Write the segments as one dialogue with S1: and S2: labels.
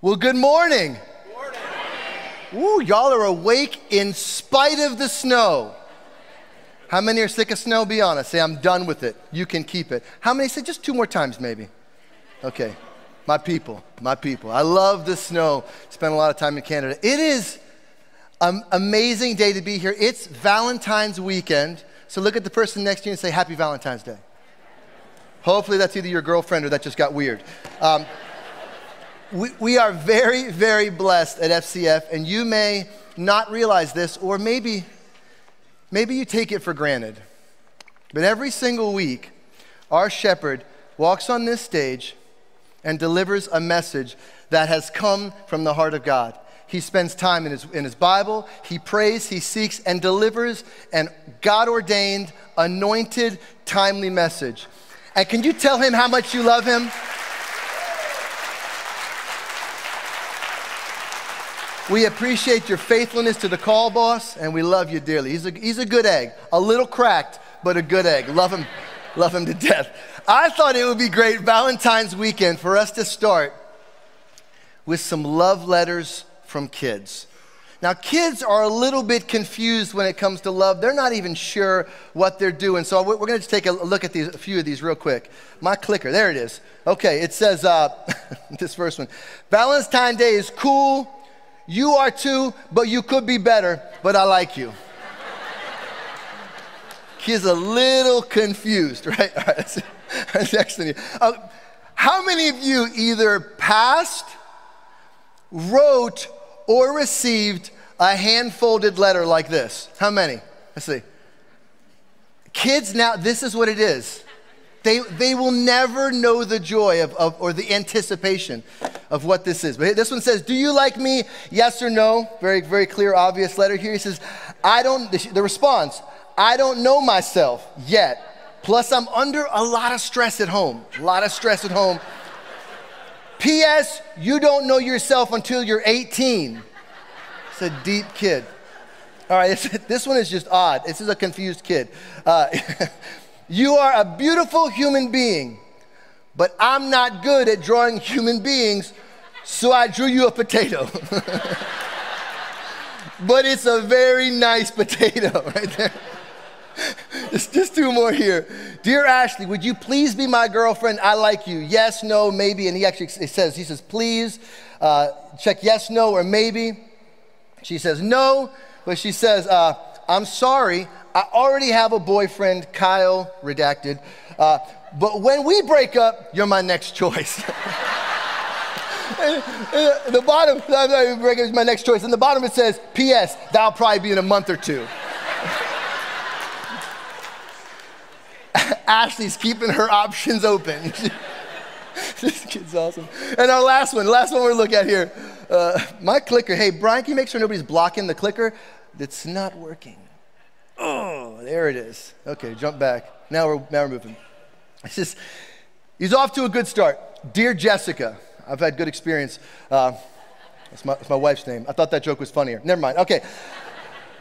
S1: Well, good morning. Ooh, y'all are awake in spite of the snow. How many are sick of snow? Be honest. Say, I'm done with it. You can keep it. How many say just two more times, maybe? Okay. My people, my people. I love the snow. Spent a lot of time in Canada. It is an amazing day to be here. It's Valentine's weekend. So look at the person next to you and say, Happy Valentine's Day. Hopefully, that's either your girlfriend or that just got weird. Um, we, we are very, very blessed at FCF, and you may not realize this, or maybe, maybe you take it for granted. But every single week, our shepherd walks on this stage and delivers a message that has come from the heart of God. He spends time in his, in his Bible, he prays, he seeks, and delivers an God ordained, anointed, timely message. And can you tell him how much you love him? We appreciate your faithfulness to the call, boss, and we love you dearly. He's a, he's a good egg, a little cracked, but a good egg. Love him, love him to death. I thought it would be great Valentine's weekend for us to start with some love letters from kids. Now, kids are a little bit confused when it comes to love. They're not even sure what they're doing. So, we're going to just take a look at these, a few of these real quick. My clicker, there it is. Okay, it says uh, this first one Valentine's Day is cool, you are too, but you could be better, but I like you. He's a little confused, right? All right, next thing. Uh, how many of you either passed, wrote, or received a hand folded letter like this? How many? Let's see. Kids now, this is what it is. They, they will never know the joy of, of, or the anticipation of what this is. But this one says, Do you like me? Yes or no? Very, very clear, obvious letter here. He says, I don't, the response, I don't know myself yet. Plus, I'm under a lot of stress at home. A lot of stress at home. P.S. You don't know yourself until you're 18. It's a deep kid. All right, this one is just odd. This is a confused kid. Uh, You are a beautiful human being, but I'm not good at drawing human beings, so I drew you a potato. but it's a very nice potato right there. Just, just two more here. Dear Ashley, would you please be my girlfriend? I like you. Yes, no, maybe. And he actually says, he says, please uh, check yes, no, or maybe. She says no, but she says, uh, I'm sorry. I already have a boyfriend, Kyle, redacted. Uh, but when we break up, you're my next choice. the bottom, is my next choice. And the bottom it says, P.S. That'll probably be in a month or two. Ashley's keeping her options open. this kid's awesome. And our last one, last one we're looking at here. Uh, my clicker. Hey, Brian, can you make sure nobody's blocking the clicker? It's not working. Oh, there it is. Okay, jump back. Now we're, now we're moving. It's just, he's off to a good start. Dear Jessica, I've had good experience. Uh, that's, my, that's my wife's name. I thought that joke was funnier. Never mind. Okay.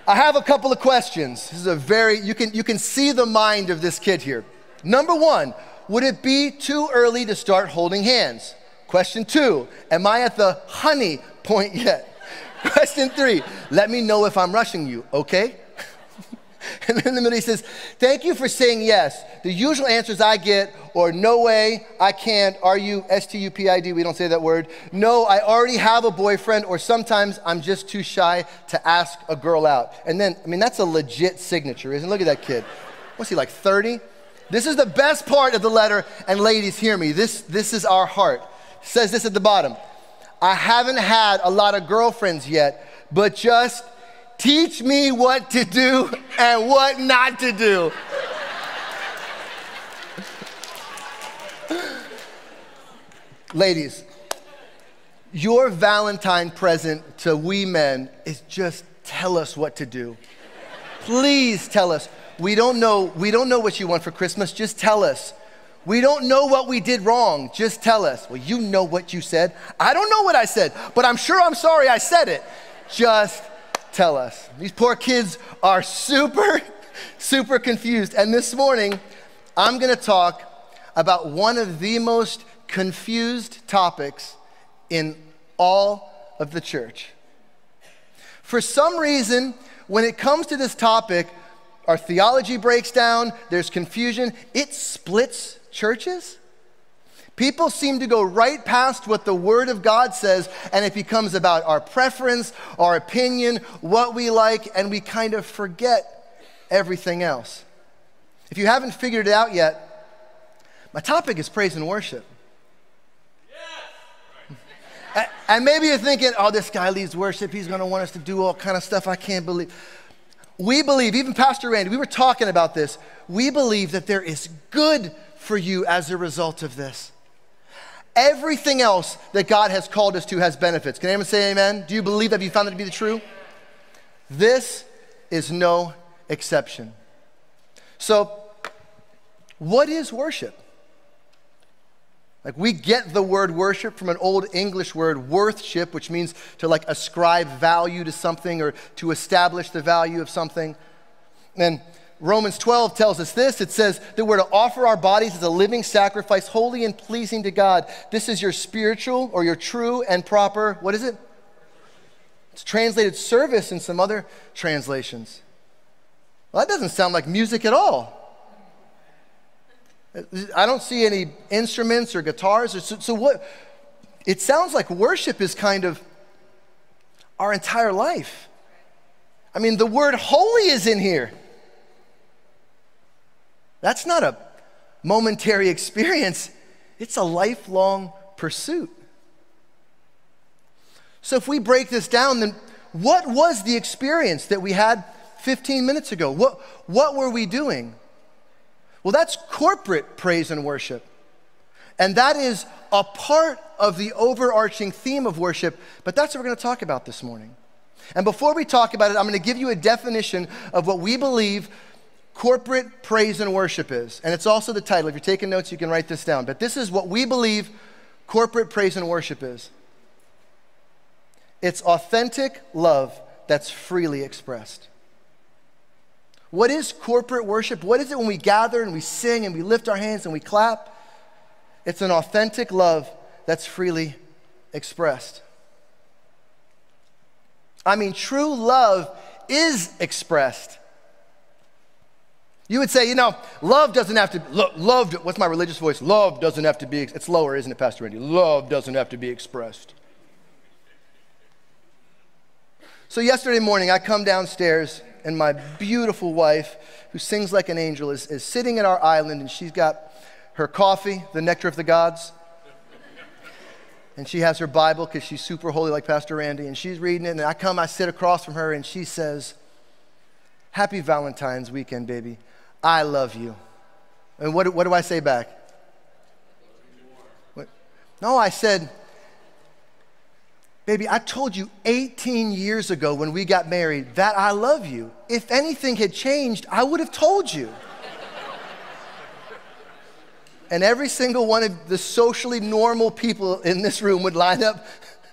S1: I have a couple of questions. This is a very, you can, you can see the mind of this kid here. Number one, would it be too early to start holding hands? Question two, am I at the honey point yet? Question three, let me know if I'm rushing you, okay? And in the middle, he says, Thank you for saying yes. The usual answers I get are no way, I can't, are you, S T U P I D, we don't say that word. No, I already have a boyfriend, or sometimes I'm just too shy to ask a girl out. And then, I mean, that's a legit signature, isn't it? Look at that kid. What's he, like 30? This is the best part of the letter, and ladies, hear me. This, this is our heart. It says this at the bottom I haven't had a lot of girlfriends yet, but just Teach me what to do and what not to do. Ladies, your Valentine present to we men is just tell us what to do. Please tell us. We don't know, we don't know what you want for Christmas, just tell us. We don't know what we did wrong, just tell us. Well, you know what you said. I don't know what I said, but I'm sure I'm sorry I said it. Just tell us. These poor kids are super, super confused. And this morning, I'm going to talk about one of the most confused topics in all of the church. For some reason, when it comes to this topic, our theology breaks down, there's confusion, it splits churches. People seem to go right past what the Word of God says, and it becomes about our preference, our opinion, what we like, and we kind of forget everything else. If you haven't figured it out yet, my topic is praise and worship. And maybe you're thinking, oh, this guy leads worship. He's going to want us to do all kind of stuff I can't believe. We believe, even Pastor Randy, we were talking about this. We believe that there is good for you as a result of this. Everything else that God has called us to has benefits. Can anyone say amen? Do you believe that? Have you found that to be the true? This is no exception. So, what is worship? Like we get the word worship from an old English word, worthship, which means to like ascribe value to something or to establish the value of something. And Romans 12 tells us this it says that we're to offer our bodies as a living sacrifice, holy and pleasing to God. This is your spiritual or your true and proper, what is it? It's translated service in some other translations. Well, that doesn't sound like music at all. I don't see any instruments or guitars. Or, so, so, what? It sounds like worship is kind of our entire life. I mean, the word holy is in here. That's not a momentary experience, it's a lifelong pursuit. So, if we break this down, then what was the experience that we had 15 minutes ago? What, what were we doing? Well, that's corporate praise and worship. And that is a part of the overarching theme of worship, but that's what we're going to talk about this morning. And before we talk about it, I'm going to give you a definition of what we believe corporate praise and worship is. And it's also the title. If you're taking notes, you can write this down. But this is what we believe corporate praise and worship is it's authentic love that's freely expressed. What is corporate worship? What is it when we gather and we sing and we lift our hands and we clap? It's an authentic love that's freely expressed. I mean, true love is expressed. You would say, you know, love doesn't have to, lo- love, what's my religious voice? Love doesn't have to be, it's lower, isn't it, Pastor Randy? Love doesn't have to be expressed. So, yesterday morning, I come downstairs and my beautiful wife, who sings like an angel, is, is sitting at our island and she's got her coffee, the nectar of the gods. And she has her Bible because she's super holy like Pastor Randy, and she's reading it. And I come, I sit across from her, and she says, Happy Valentine's weekend, baby. I love you. And what, what do I say back? What? No, I said, Baby, I told you 18 years ago when we got married that I love you. If anything had changed, I would have told you. and every single one of the socially normal people in this room would line up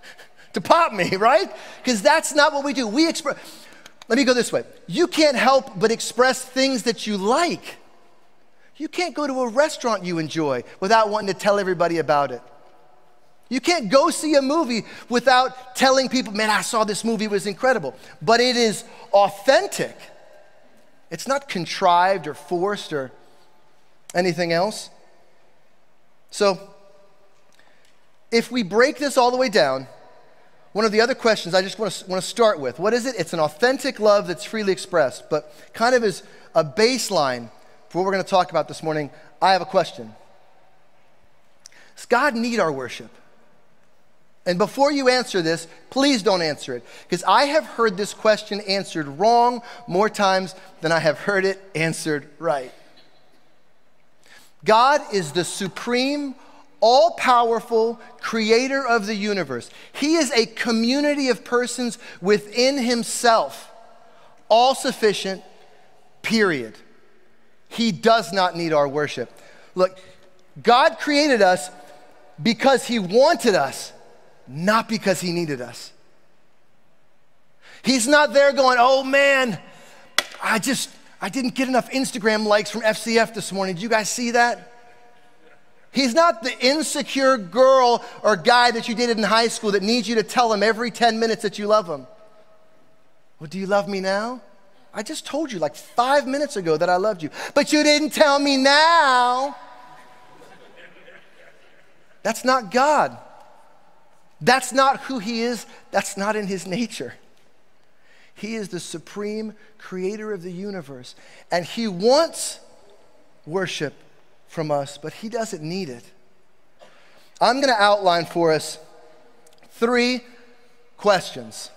S1: to pop me, right? Because that's not what we do. We express, let me go this way. You can't help but express things that you like. You can't go to a restaurant you enjoy without wanting to tell everybody about it. You can't go see a movie without telling people, man, I saw this movie, it was incredible. But it is authentic. It's not contrived or forced or anything else. So, if we break this all the way down, one of the other questions I just want to, want to start with what is it? It's an authentic love that's freely expressed, but kind of as a baseline for what we're going to talk about this morning, I have a question. Does God need our worship? And before you answer this, please don't answer it, because I have heard this question answered wrong more times than I have heard it answered right. God is the supreme, all powerful creator of the universe. He is a community of persons within himself, all sufficient, period. He does not need our worship. Look, God created us because he wanted us not because he needed us. He's not there going, oh man, I just, I didn't get enough Instagram likes from FCF this morning. Did you guys see that? He's not the insecure girl or guy that you dated in high school that needs you to tell him every 10 minutes that you love him. Well, do you love me now? I just told you like five minutes ago that I loved you, but you didn't tell me now. That's not God. That's not who He is. That's not in His nature. He is the supreme creator of the universe, and He wants worship from us, but He doesn't need it. I'm going to outline for us three questions.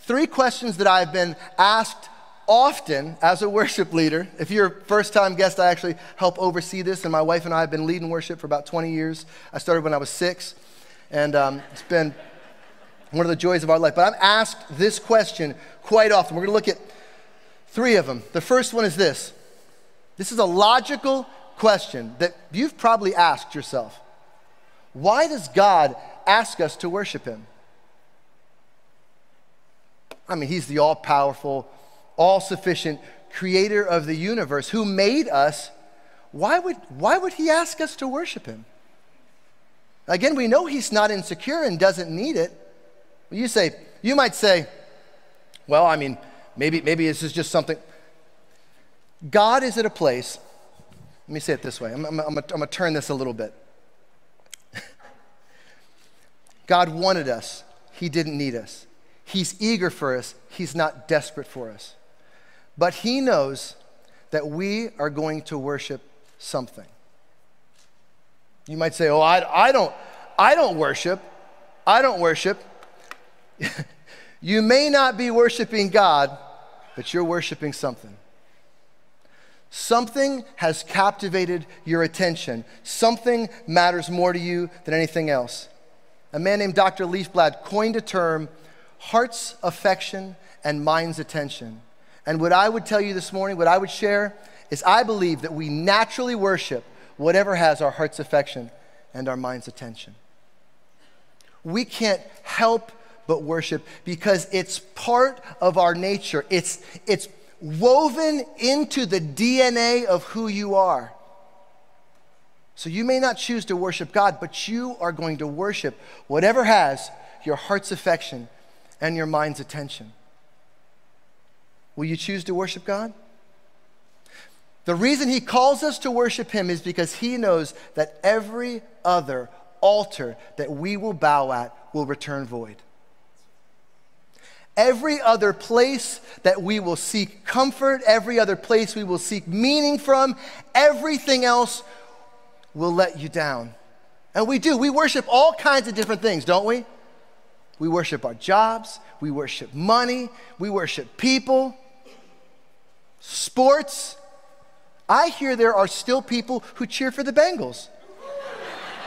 S1: Three questions that I've been asked often as a worship leader. If you're a first time guest, I actually help oversee this, and my wife and I have been leading worship for about 20 years. I started when I was six, and um, it's been one of the joys of our life. But I'm asked this question quite often. We're going to look at three of them. The first one is this this is a logical question that you've probably asked yourself Why does God ask us to worship Him? I mean, He's the all powerful, all sufficient creator of the universe who made us, why would, why would he ask us to worship him? Again, we know he's not insecure and doesn't need it. You say, you might say, well, I mean, maybe, maybe this is just something. God is at a place, let me say it this way. I'm, I'm, I'm going to turn this a little bit. God wanted us, He didn't need us. He's eager for us, He's not desperate for us. But he knows that we are going to worship something. You might say, Oh, I, I, don't, I don't worship. I don't worship. you may not be worshiping God, but you're worshiping something. Something has captivated your attention. Something matters more to you than anything else. A man named Dr. Leafblad coined a term heart's affection and mind's attention. And what I would tell you this morning, what I would share, is I believe that we naturally worship whatever has our heart's affection and our mind's attention. We can't help but worship because it's part of our nature. It's, it's woven into the DNA of who you are. So you may not choose to worship God, but you are going to worship whatever has your heart's affection and your mind's attention. Will you choose to worship God? The reason he calls us to worship him is because he knows that every other altar that we will bow at will return void. Every other place that we will seek comfort, every other place we will seek meaning from, everything else will let you down. And we do. We worship all kinds of different things, don't we? We worship our jobs, we worship money, we worship people sports. I hear there are still people who cheer for the Bengals.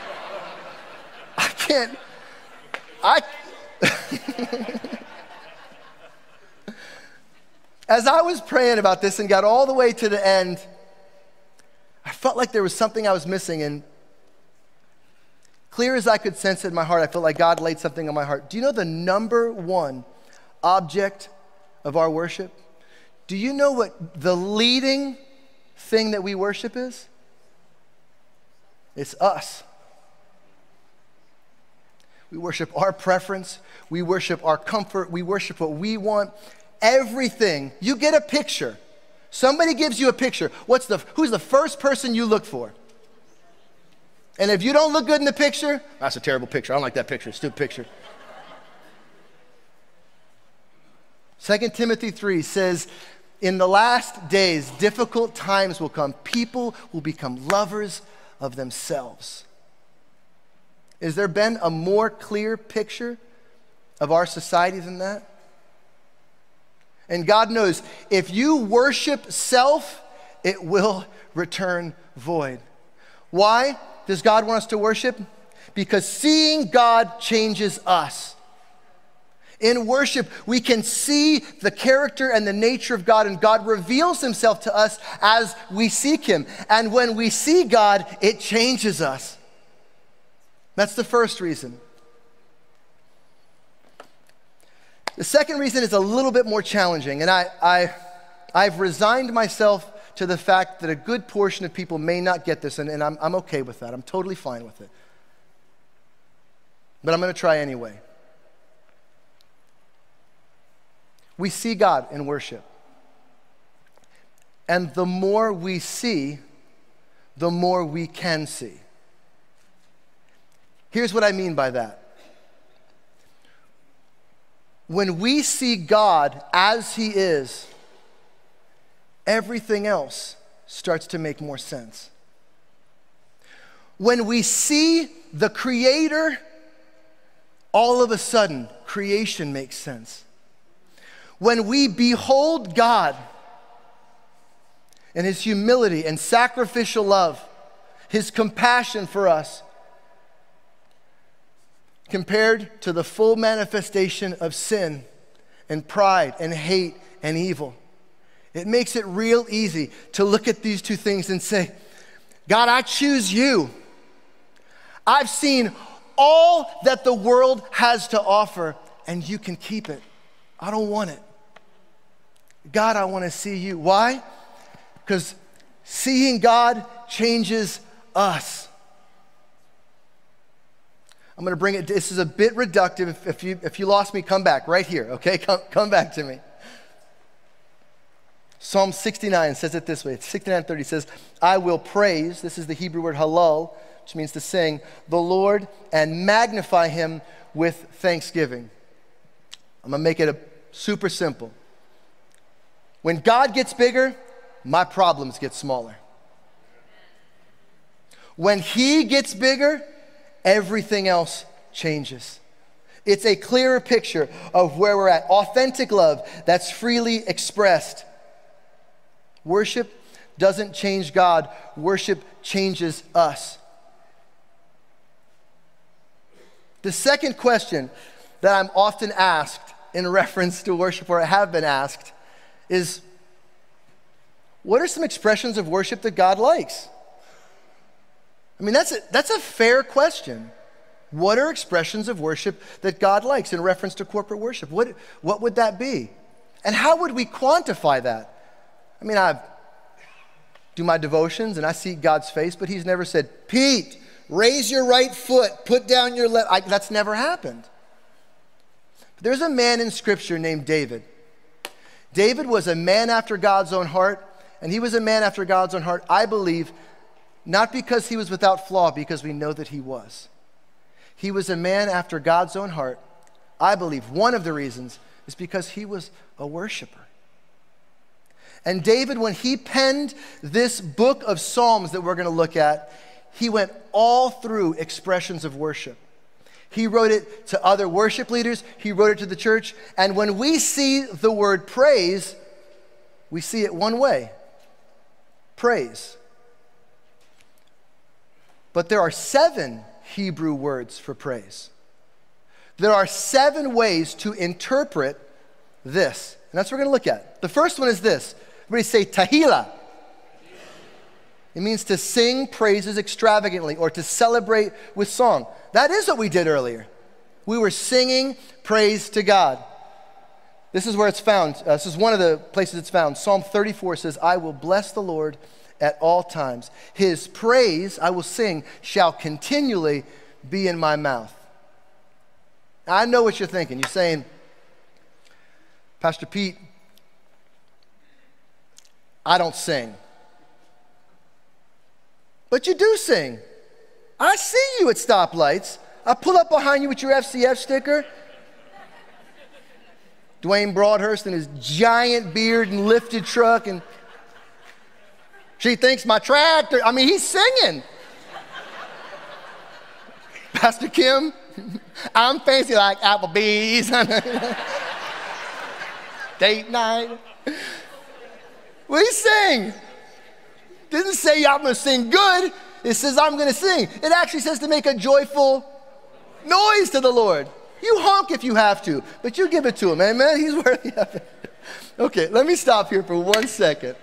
S1: I can't, I. As I was praying about this and got all the way to the end, I felt like there was something I was missing. And clear as I could sense it in my heart, I felt like God laid something on my heart. Do you know the number one object of our worship? Do you know what the leading thing that we worship is? It's us. We worship our preference. We worship our comfort. We worship what we want. Everything. You get a picture. Somebody gives you a picture. What's the, who's the first person you look for? And if you don't look good in the picture, that's a terrible picture. I don't like that picture. Stupid picture. 2 Timothy 3 says, In the last days, difficult times will come. People will become lovers of themselves. Has there been a more clear picture of our society than that? And God knows if you worship self, it will return void. Why does God want us to worship? Because seeing God changes us. In worship, we can see the character and the nature of God, and God reveals himself to us as we seek him. And when we see God, it changes us. That's the first reason. The second reason is a little bit more challenging, and I, I, I've resigned myself to the fact that a good portion of people may not get this, and, and I'm, I'm okay with that. I'm totally fine with it. But I'm going to try anyway. We see God in worship. And the more we see, the more we can see. Here's what I mean by that. When we see God as He is, everything else starts to make more sense. When we see the Creator, all of a sudden, creation makes sense. When we behold God and His humility and sacrificial love, His compassion for us, compared to the full manifestation of sin and pride and hate and evil. It makes it real easy to look at these two things and say, God, I choose you. I've seen all that the world has to offer, and you can keep it. I don't want it. God, I want to see you. Why? Because seeing God changes us. I'm going to bring it, this is a bit reductive. If, if, you, if you lost me, come back right here, okay? Come, come back to me. Psalm 69 says it this way 69:30 says, I will praise, this is the Hebrew word halal, which means to sing, the Lord and magnify him with thanksgiving. I'm to make it a, super simple. When God gets bigger, my problems get smaller. When he gets bigger, everything else changes. It's a clearer picture of where we're at. Authentic love that's freely expressed. Worship doesn't change God, worship changes us. The second question that I'm often asked in reference to worship, or I have been asked, is what are some expressions of worship that God likes? I mean, that's a, that's a fair question. What are expressions of worship that God likes in reference to corporate worship? What, what would that be? And how would we quantify that? I mean, I do my devotions and I see God's face, but He's never said, Pete, raise your right foot, put down your left. that's never happened. But there's a man in Scripture named David. David was a man after God's own heart, and he was a man after God's own heart, I believe, not because he was without flaw, because we know that he was. He was a man after God's own heart. I believe one of the reasons is because he was a worshiper. And David, when he penned this book of Psalms that we're going to look at, he went all through expressions of worship. He wrote it to other worship leaders, he wrote it to the church. And when we see the word praise, we see it one way praise. But there are seven Hebrew words for praise. There are seven ways to interpret this. And that's what we're going to look at. The first one is this. Everybody say tahila. It means to sing praises extravagantly or to celebrate with song. That is what we did earlier. We were singing praise to God. This is where it's found. Uh, this is one of the places it's found. Psalm 34 says, I will bless the Lord at all times. His praise, I will sing, shall continually be in my mouth. I know what you're thinking. You're saying, Pastor Pete, I don't sing. But you do sing. I see you at stoplights. I pull up behind you with your FCF sticker. Dwayne Broadhurst and his giant beard and lifted truck and she thinks my tractor, I mean, he's singing. Pastor Kim, I'm fancy like Applebee's. Date night. We sing. Didn't say I'm to sing good. It says I'm to sing. It actually says to make a joyful noise to the Lord. You honk if you have to, but you give it to him. Amen. He's worthy of it. Okay, let me stop here for one second.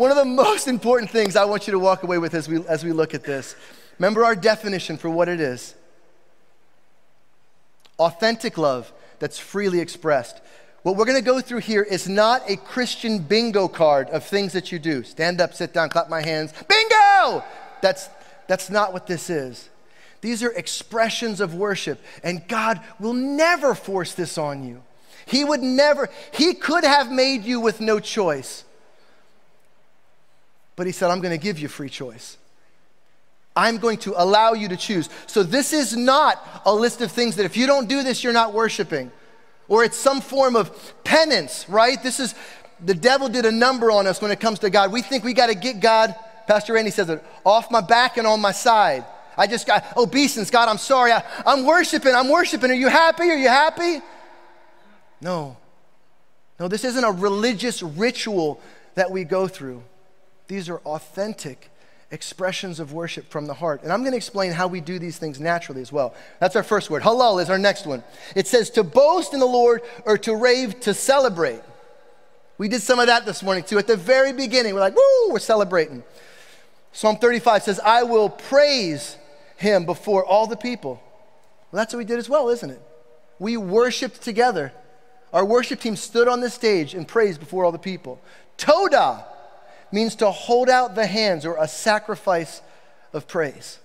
S1: One of the most important things I want you to walk away with as we, as we look at this remember our definition for what it is authentic love that's freely expressed. what we're going to go through here is not a Christian bingo card of things that you do. Stand up, sit down, clap my hands. Bingo! That's, that's not what this is. These are expressions of worship, and God will never force this on you. He would never, He could have made you with no choice. But He said, I'm going to give you free choice. I'm going to allow you to choose. So, this is not a list of things that if you don't do this, you're not worshiping or it's some form of penance, right? This is, the devil did a number on us when it comes to God. We think we got to get God, Pastor Randy says it, off my back and on my side. I just got obeisance. God, I'm sorry. I, I'm worshiping. I'm worshiping. Are you happy? Are you happy? No. No, this isn't a religious ritual that we go through. These are authentic expressions of worship from the heart. And I'm going to explain how we do these things naturally as well. That's our first word. Halal is our next one. It says to boast in the Lord or to rave, to celebrate. We did some of that this morning too. At the very beginning, we're like, woo, we're celebrating. Psalm 35 says, I will praise him before all the people. Well, that's what we did as well, isn't it? We worshiped together. Our worship team stood on the stage and praised before all the people. Todah means to hold out the hands or a sacrifice of praise.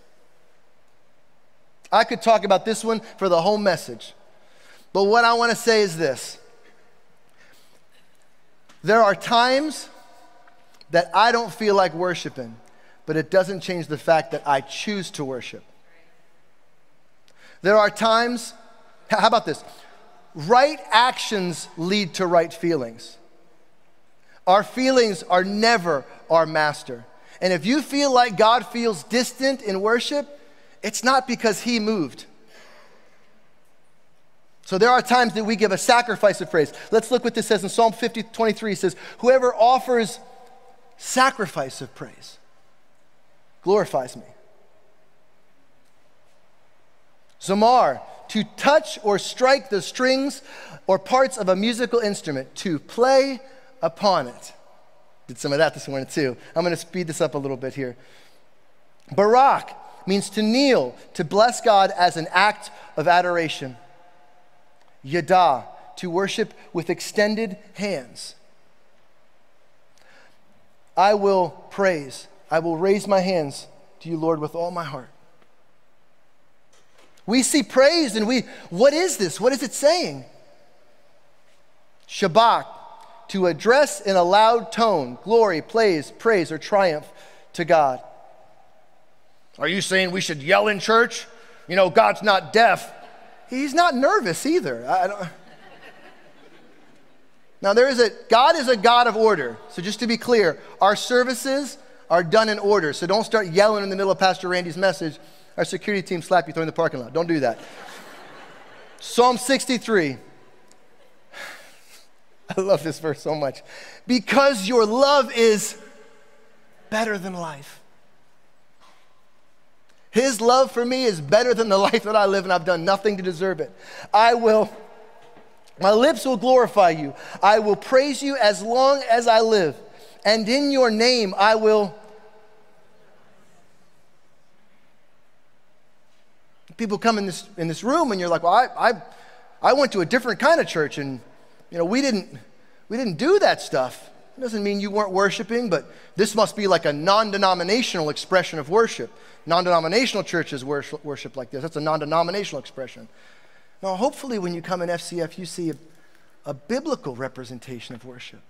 S1: I could talk about this one for the whole message, but what I want to say is this there are times that I don't feel like worshiping, but it doesn't change the fact that I choose to worship. There are times, how about this? Right actions lead to right feelings. Our feelings are never our master. And if you feel like God feels distant in worship, it's not because He moved. So there are times that we give a sacrifice of praise. Let's look what this says in Psalm 50, 23. It says, Whoever offers sacrifice of praise glorifies me. Zamar, to touch or strike the strings or parts of a musical instrument, to play upon it. Did some of that this morning too. I'm going to speed this up a little bit here. Barak means to kneel, to bless God as an act of adoration. Yada, to worship with extended hands. I will praise, I will raise my hands to you, Lord, with all my heart. We see praise and we, what is this? What is it saying? Shabach, to address in a loud tone glory, praise, praise, or triumph to God. Are you saying we should yell in church? You know, God's not deaf. He's not nervous either. Now, there is a, God is a God of order. So, just to be clear, our services are done in order. So, don't start yelling in the middle of Pastor Randy's message. Our security team slap you through in the parking lot. Don't do that. Psalm 63. I love this verse so much. Because your love is better than life. His love for me is better than the life that I live, and I've done nothing to deserve it. I will, my lips will glorify you. I will praise you as long as I live, and in your name I will. People come in this, in this room, and you're like, well, I, I, I went to a different kind of church, and you know, we didn't, we didn't do that stuff. It doesn't mean you weren't worshiping, but this must be like a non denominational expression of worship. Non denominational churches worship, worship like this. That's a non denominational expression. Now, hopefully, when you come in FCF, you see a, a biblical representation of worship.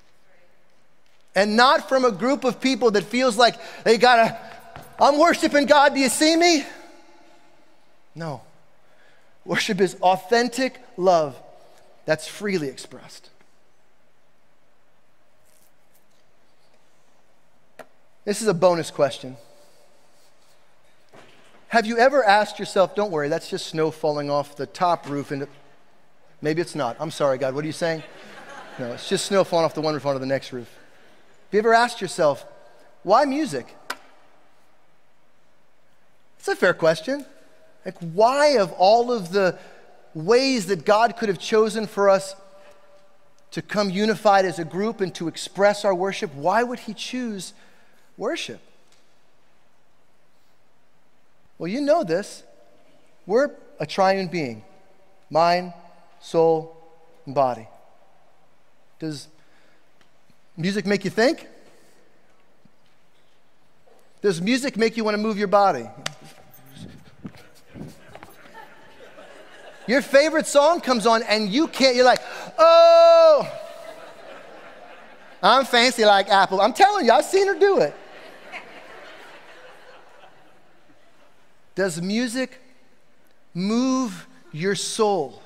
S1: And not from a group of people that feels like they gotta, I'm worshiping God, do you see me? No. Worship is authentic love that's freely expressed. This is a bonus question. Have you ever asked yourself, don't worry, that's just snow falling off the top roof and maybe it's not. I'm sorry, God, what are you saying? No, it's just snow falling off the one roof onto the next roof. Have you ever asked yourself, why music? It's a fair question. Like, why, of all of the ways that God could have chosen for us to come unified as a group and to express our worship, why would He choose worship? Well, you know this. We're a triune being mind, soul, and body. Does music make you think? Does music make you want to move your body? Your favorite song comes on and you can't, you're like, oh, I'm fancy like Apple. I'm telling you, I've seen her do it. Does music move your soul?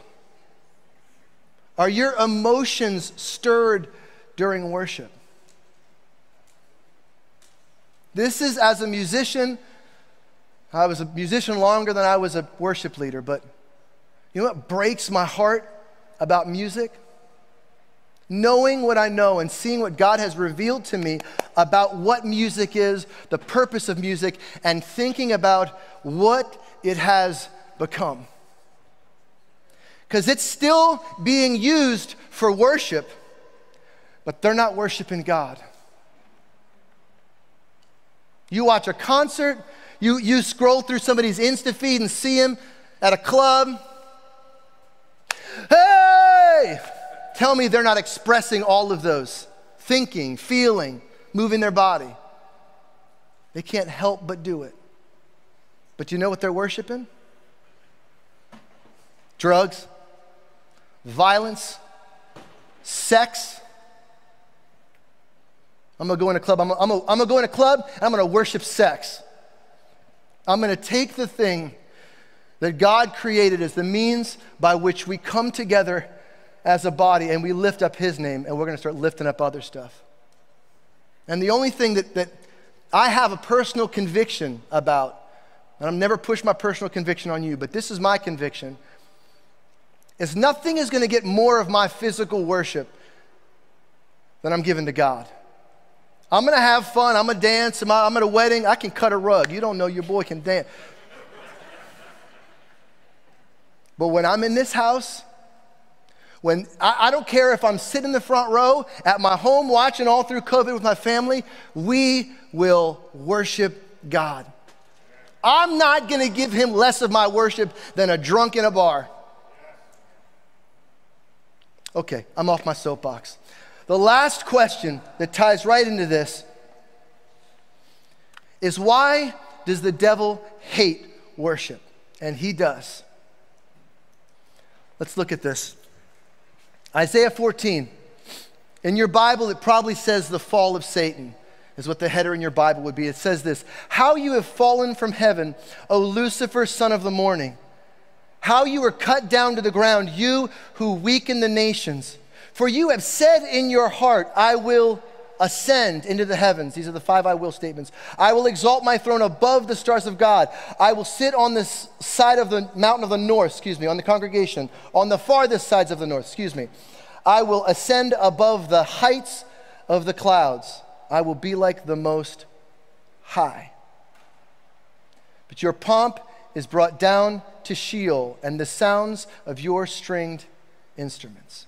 S1: Are your emotions stirred during worship? This is as a musician, I was a musician longer than I was a worship leader, but you know what breaks my heart about music? Knowing what I know and seeing what God has revealed to me about what music is, the purpose of music, and thinking about what it has become. Because it's still being used for worship, but they're not worshiping God. You watch a concert, you, you scroll through somebody's Insta feed and see him at a club, Tell me they're not expressing all of those thinking, feeling, moving their body. They can't help but do it. But you know what they're worshiping? Drugs, violence, sex. I'm gonna go in a club. I'm gonna, I'm gonna, I'm gonna go in a club I'm gonna worship sex. I'm gonna take the thing that God created as the means by which we come together as a body and we lift up His name, and we're going to start lifting up other stuff. And the only thing that, that I have a personal conviction about, and I'm never push my personal conviction on you, but this is my conviction, is nothing is going to get more of my physical worship than I'm giving to God. I'm going to have fun. I'm going to dance. I'm at a wedding. I can cut a rug. You don't know your boy can dance. But when I'm in this house, when I, I, don't care if I'm sitting in the front row at my home watching all through COVID with my family, we will worship God. I'm not going to give him less of my worship than a drunk in a bar. Okay, I'm off my soapbox. The last question that ties right into this is why does the devil hate worship? And he does. Let's look at this. Isaiah 14. In your Bible, it probably says the fall of Satan, is what the header in your Bible would be. It says this How you have fallen from heaven, O Lucifer, son of the morning. How you were cut down to the ground, you who weaken the nations. For you have said in your heart, I will ascend into the heavens. These are the five I will statements. I will exalt my throne above the stars of God. I will sit on this side of the mountain of the north, excuse me, on the congregation, on the farthest sides of the north, excuse me. I will ascend above the heights of the clouds. I will be like the most high. But your pomp is brought down to Sheol, and the sounds of your stringed instruments.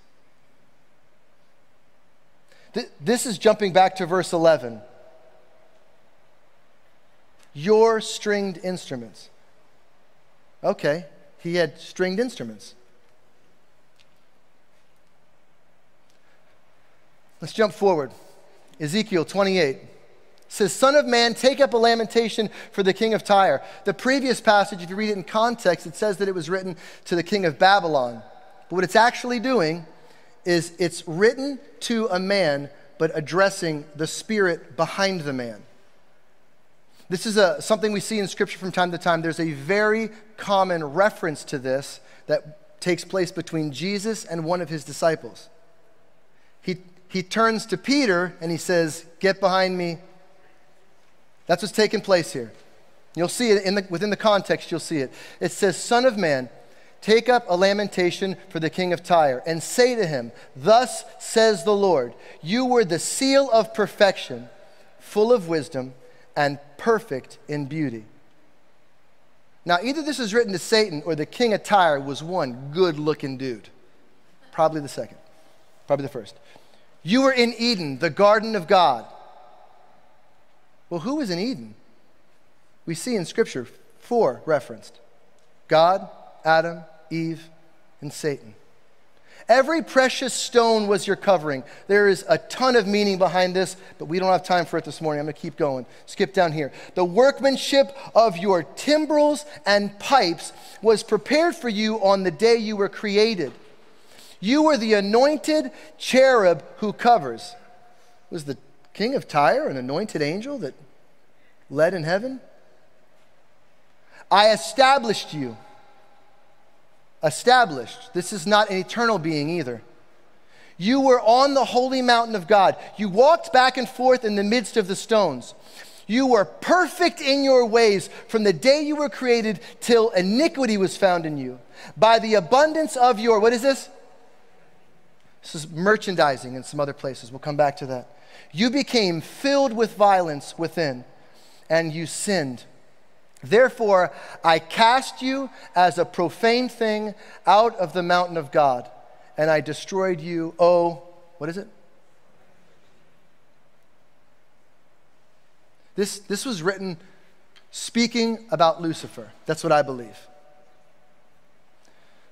S1: This is jumping back to verse 11. Your stringed instruments. Okay, he had stringed instruments. Let's jump forward. Ezekiel 28 says, Son of man, take up a lamentation for the king of Tyre. The previous passage, if you read it in context, it says that it was written to the king of Babylon. But what it's actually doing is it's written to a man, but addressing the spirit behind the man. This is a, something we see in Scripture from time to time. There's a very common reference to this that takes place between Jesus and one of his disciples. He, he turns to Peter and he says, Get behind me. That's what's taking place here. You'll see it in the, within the context, you'll see it. It says, Son of man, Take up a lamentation for the king of Tyre and say to him, Thus says the Lord, you were the seal of perfection, full of wisdom and perfect in beauty. Now, either this is written to Satan or the king of Tyre was one good looking dude. Probably the second, probably the first. You were in Eden, the garden of God. Well, who was in Eden? We see in Scripture four referenced God, Adam, Eve, and Satan. Every precious stone was your covering. There is a ton of meaning behind this, but we don't have time for it this morning. I'm going to keep going. Skip down here. The workmanship of your timbrels and pipes was prepared for you on the day you were created. You were the anointed cherub who covers. Was the king of Tyre an anointed angel that led in heaven? I established you established. This is not an eternal being either. You were on the holy mountain of God. You walked back and forth in the midst of the stones. You were perfect in your ways from the day you were created till iniquity was found in you. By the abundance of your, what is this? This is merchandising in some other places. We'll come back to that. You became filled with violence within, and you sinned. Therefore, I cast you as a profane thing out of the mountain of God, and I destroyed you, oh, what is it? This, this was written speaking about Lucifer. That's what I believe.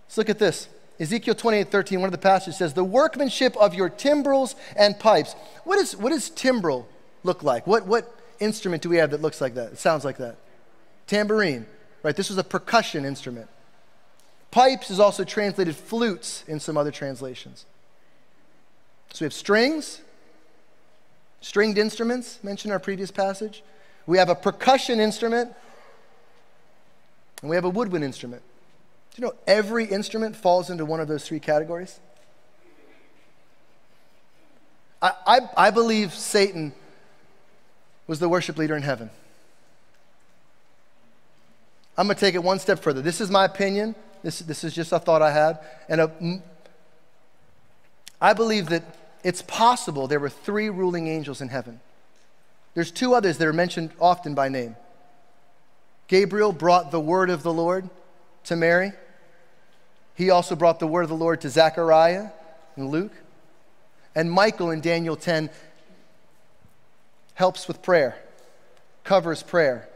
S1: Let's look at this. Ezekiel 28 13, one of the passages says, The workmanship of your timbrels and pipes. What, is, what does timbrel look like? What, what instrument do we have that looks like that? It sounds like that tambourine, right? This was a percussion instrument. Pipes is also translated flutes in some other translations. So we have strings, stringed instruments mentioned in our previous passage. We have a percussion instrument, and we have a woodwind instrument. Do you know every instrument falls into one of those three categories? I, I, I believe Satan was the worship leader in heaven. I'm going to take it one step further. This is my opinion. This, this is just a thought I had. And uh, a, I believe that it's possible there were three ruling angels in heaven. There's two others that are mentioned often by name. Gabriel brought the word of the Lord to Mary. He also brought the word of the Lord to Zechariah and Luke. And Michael in Daniel 10 helps with prayer, covers prayer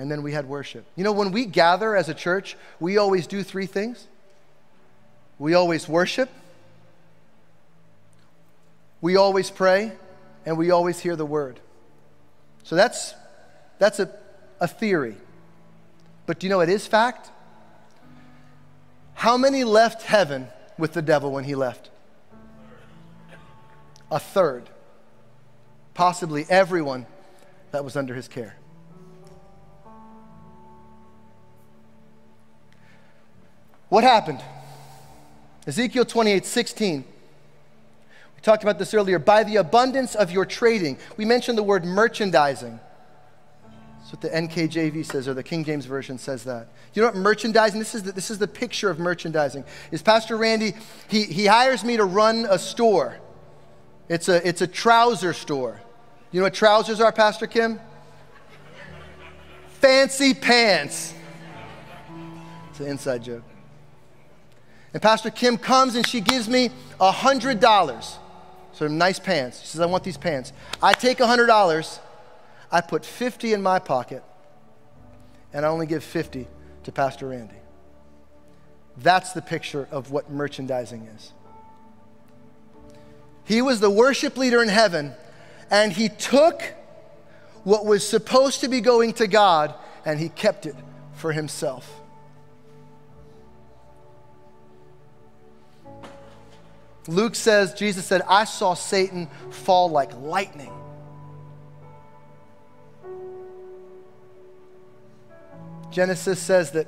S1: and then we had worship. You know, when we gather as a church, we always do three things we always worship, we always pray, and we always hear the word. So that's, that's a, a theory. But do you know it is fact? How many left heaven with the devil when he left? A third. Possibly everyone that was under his care. What happened? Ezekiel 28 16. We talked about this earlier. By the abundance of your trading. We mentioned the word merchandising. That's what the NKJV says, or the King James Version says that. You know what merchandising, this is the, this is the picture of merchandising. Is Pastor Randy, he, he hires me to run a store. It's a, it's a trouser store. You know what trousers are, Pastor Kim? Fancy pants. It's an inside joke. And Pastor Kim comes and she gives me a $100. So nice pants. She says, I want these pants. I take a $100, I put 50 in my pocket, and I only give 50 to Pastor Randy. That's the picture of what merchandising is. He was the worship leader in heaven, and he took what was supposed to be going to God and he kept it for himself. Luke says, Jesus said, I saw Satan fall like lightning. Genesis says that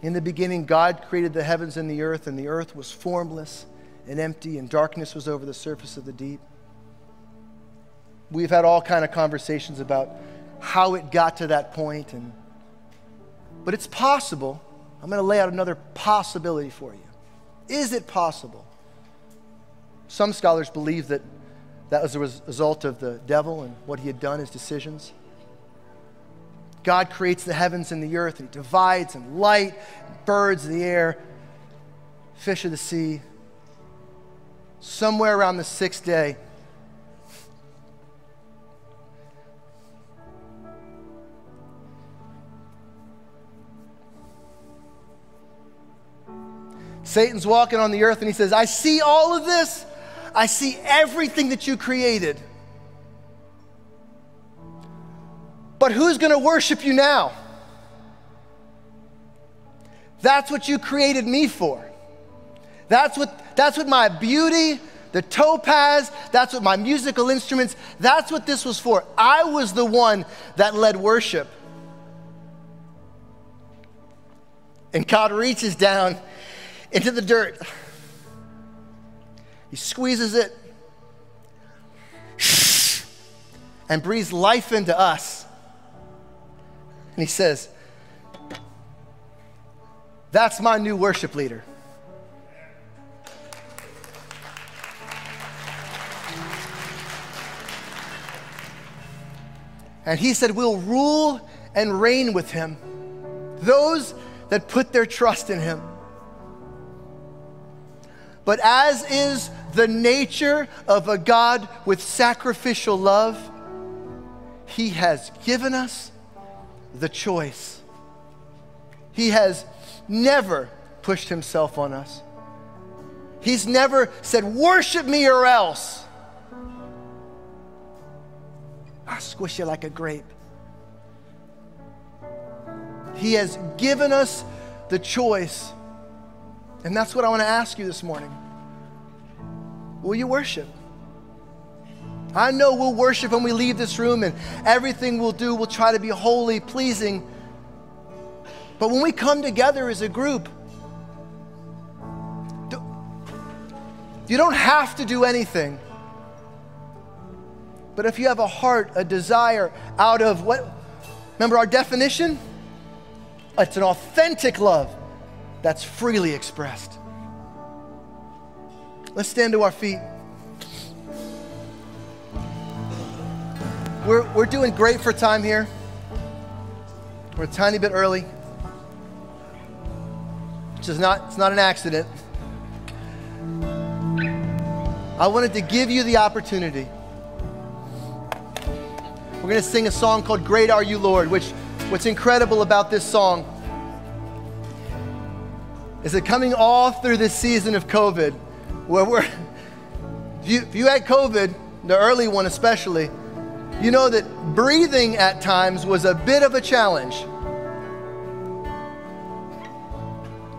S1: in the beginning, God created the heavens and the earth, and the earth was formless and empty, and darkness was over the surface of the deep. We've had all kind of conversations about how it got to that point, and, but it's possible. I'm going to lay out another possibility for you. Is it possible? Some scholars believe that that was a result of the devil and what he had done, his decisions. God creates the heavens and the earth, and he divides and light, birds of the air, fish of the sea. Somewhere around the sixth day, Satan's walking on the earth and he says, I see all of this. I see everything that you created. But who's going to worship you now? That's what you created me for. That's what, that's what my beauty, the topaz, that's what my musical instruments, that's what this was for. I was the one that led worship. And God reaches down into the dirt. He squeezes it and breathes life into us. And he says, That's my new worship leader. And he said, We'll rule and reign with him. Those that put their trust in him. But as is the nature of a God with sacrificial love, he has given us the choice. He has never pushed himself on us. He's never said, Worship me or else. I'll squish you like a grape. He has given us the choice. And that's what I want to ask you this morning. Will you worship? I know we'll worship when we leave this room, and everything we'll do, we'll try to be holy, pleasing. But when we come together as a group, you don't have to do anything. But if you have a heart, a desire out of what? Remember our definition? It's an authentic love that's freely expressed. Let's stand to our feet. We're, we're doing great for time here. We're a tiny bit early, which is not, it's not an accident. I wanted to give you the opportunity. We're going to sing a song called Great Are You, Lord, which what's incredible about this song is that coming all through this season of COVID, where we're, if you, if you had COVID, the early one especially, you know that breathing at times was a bit of a challenge.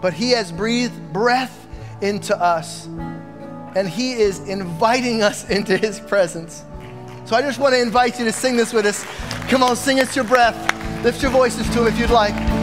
S1: But He has breathed breath into us, and He is inviting us into His presence. So I just want to invite you to sing this with us. Come on, sing us your breath. Lift your voices to Him if you'd like.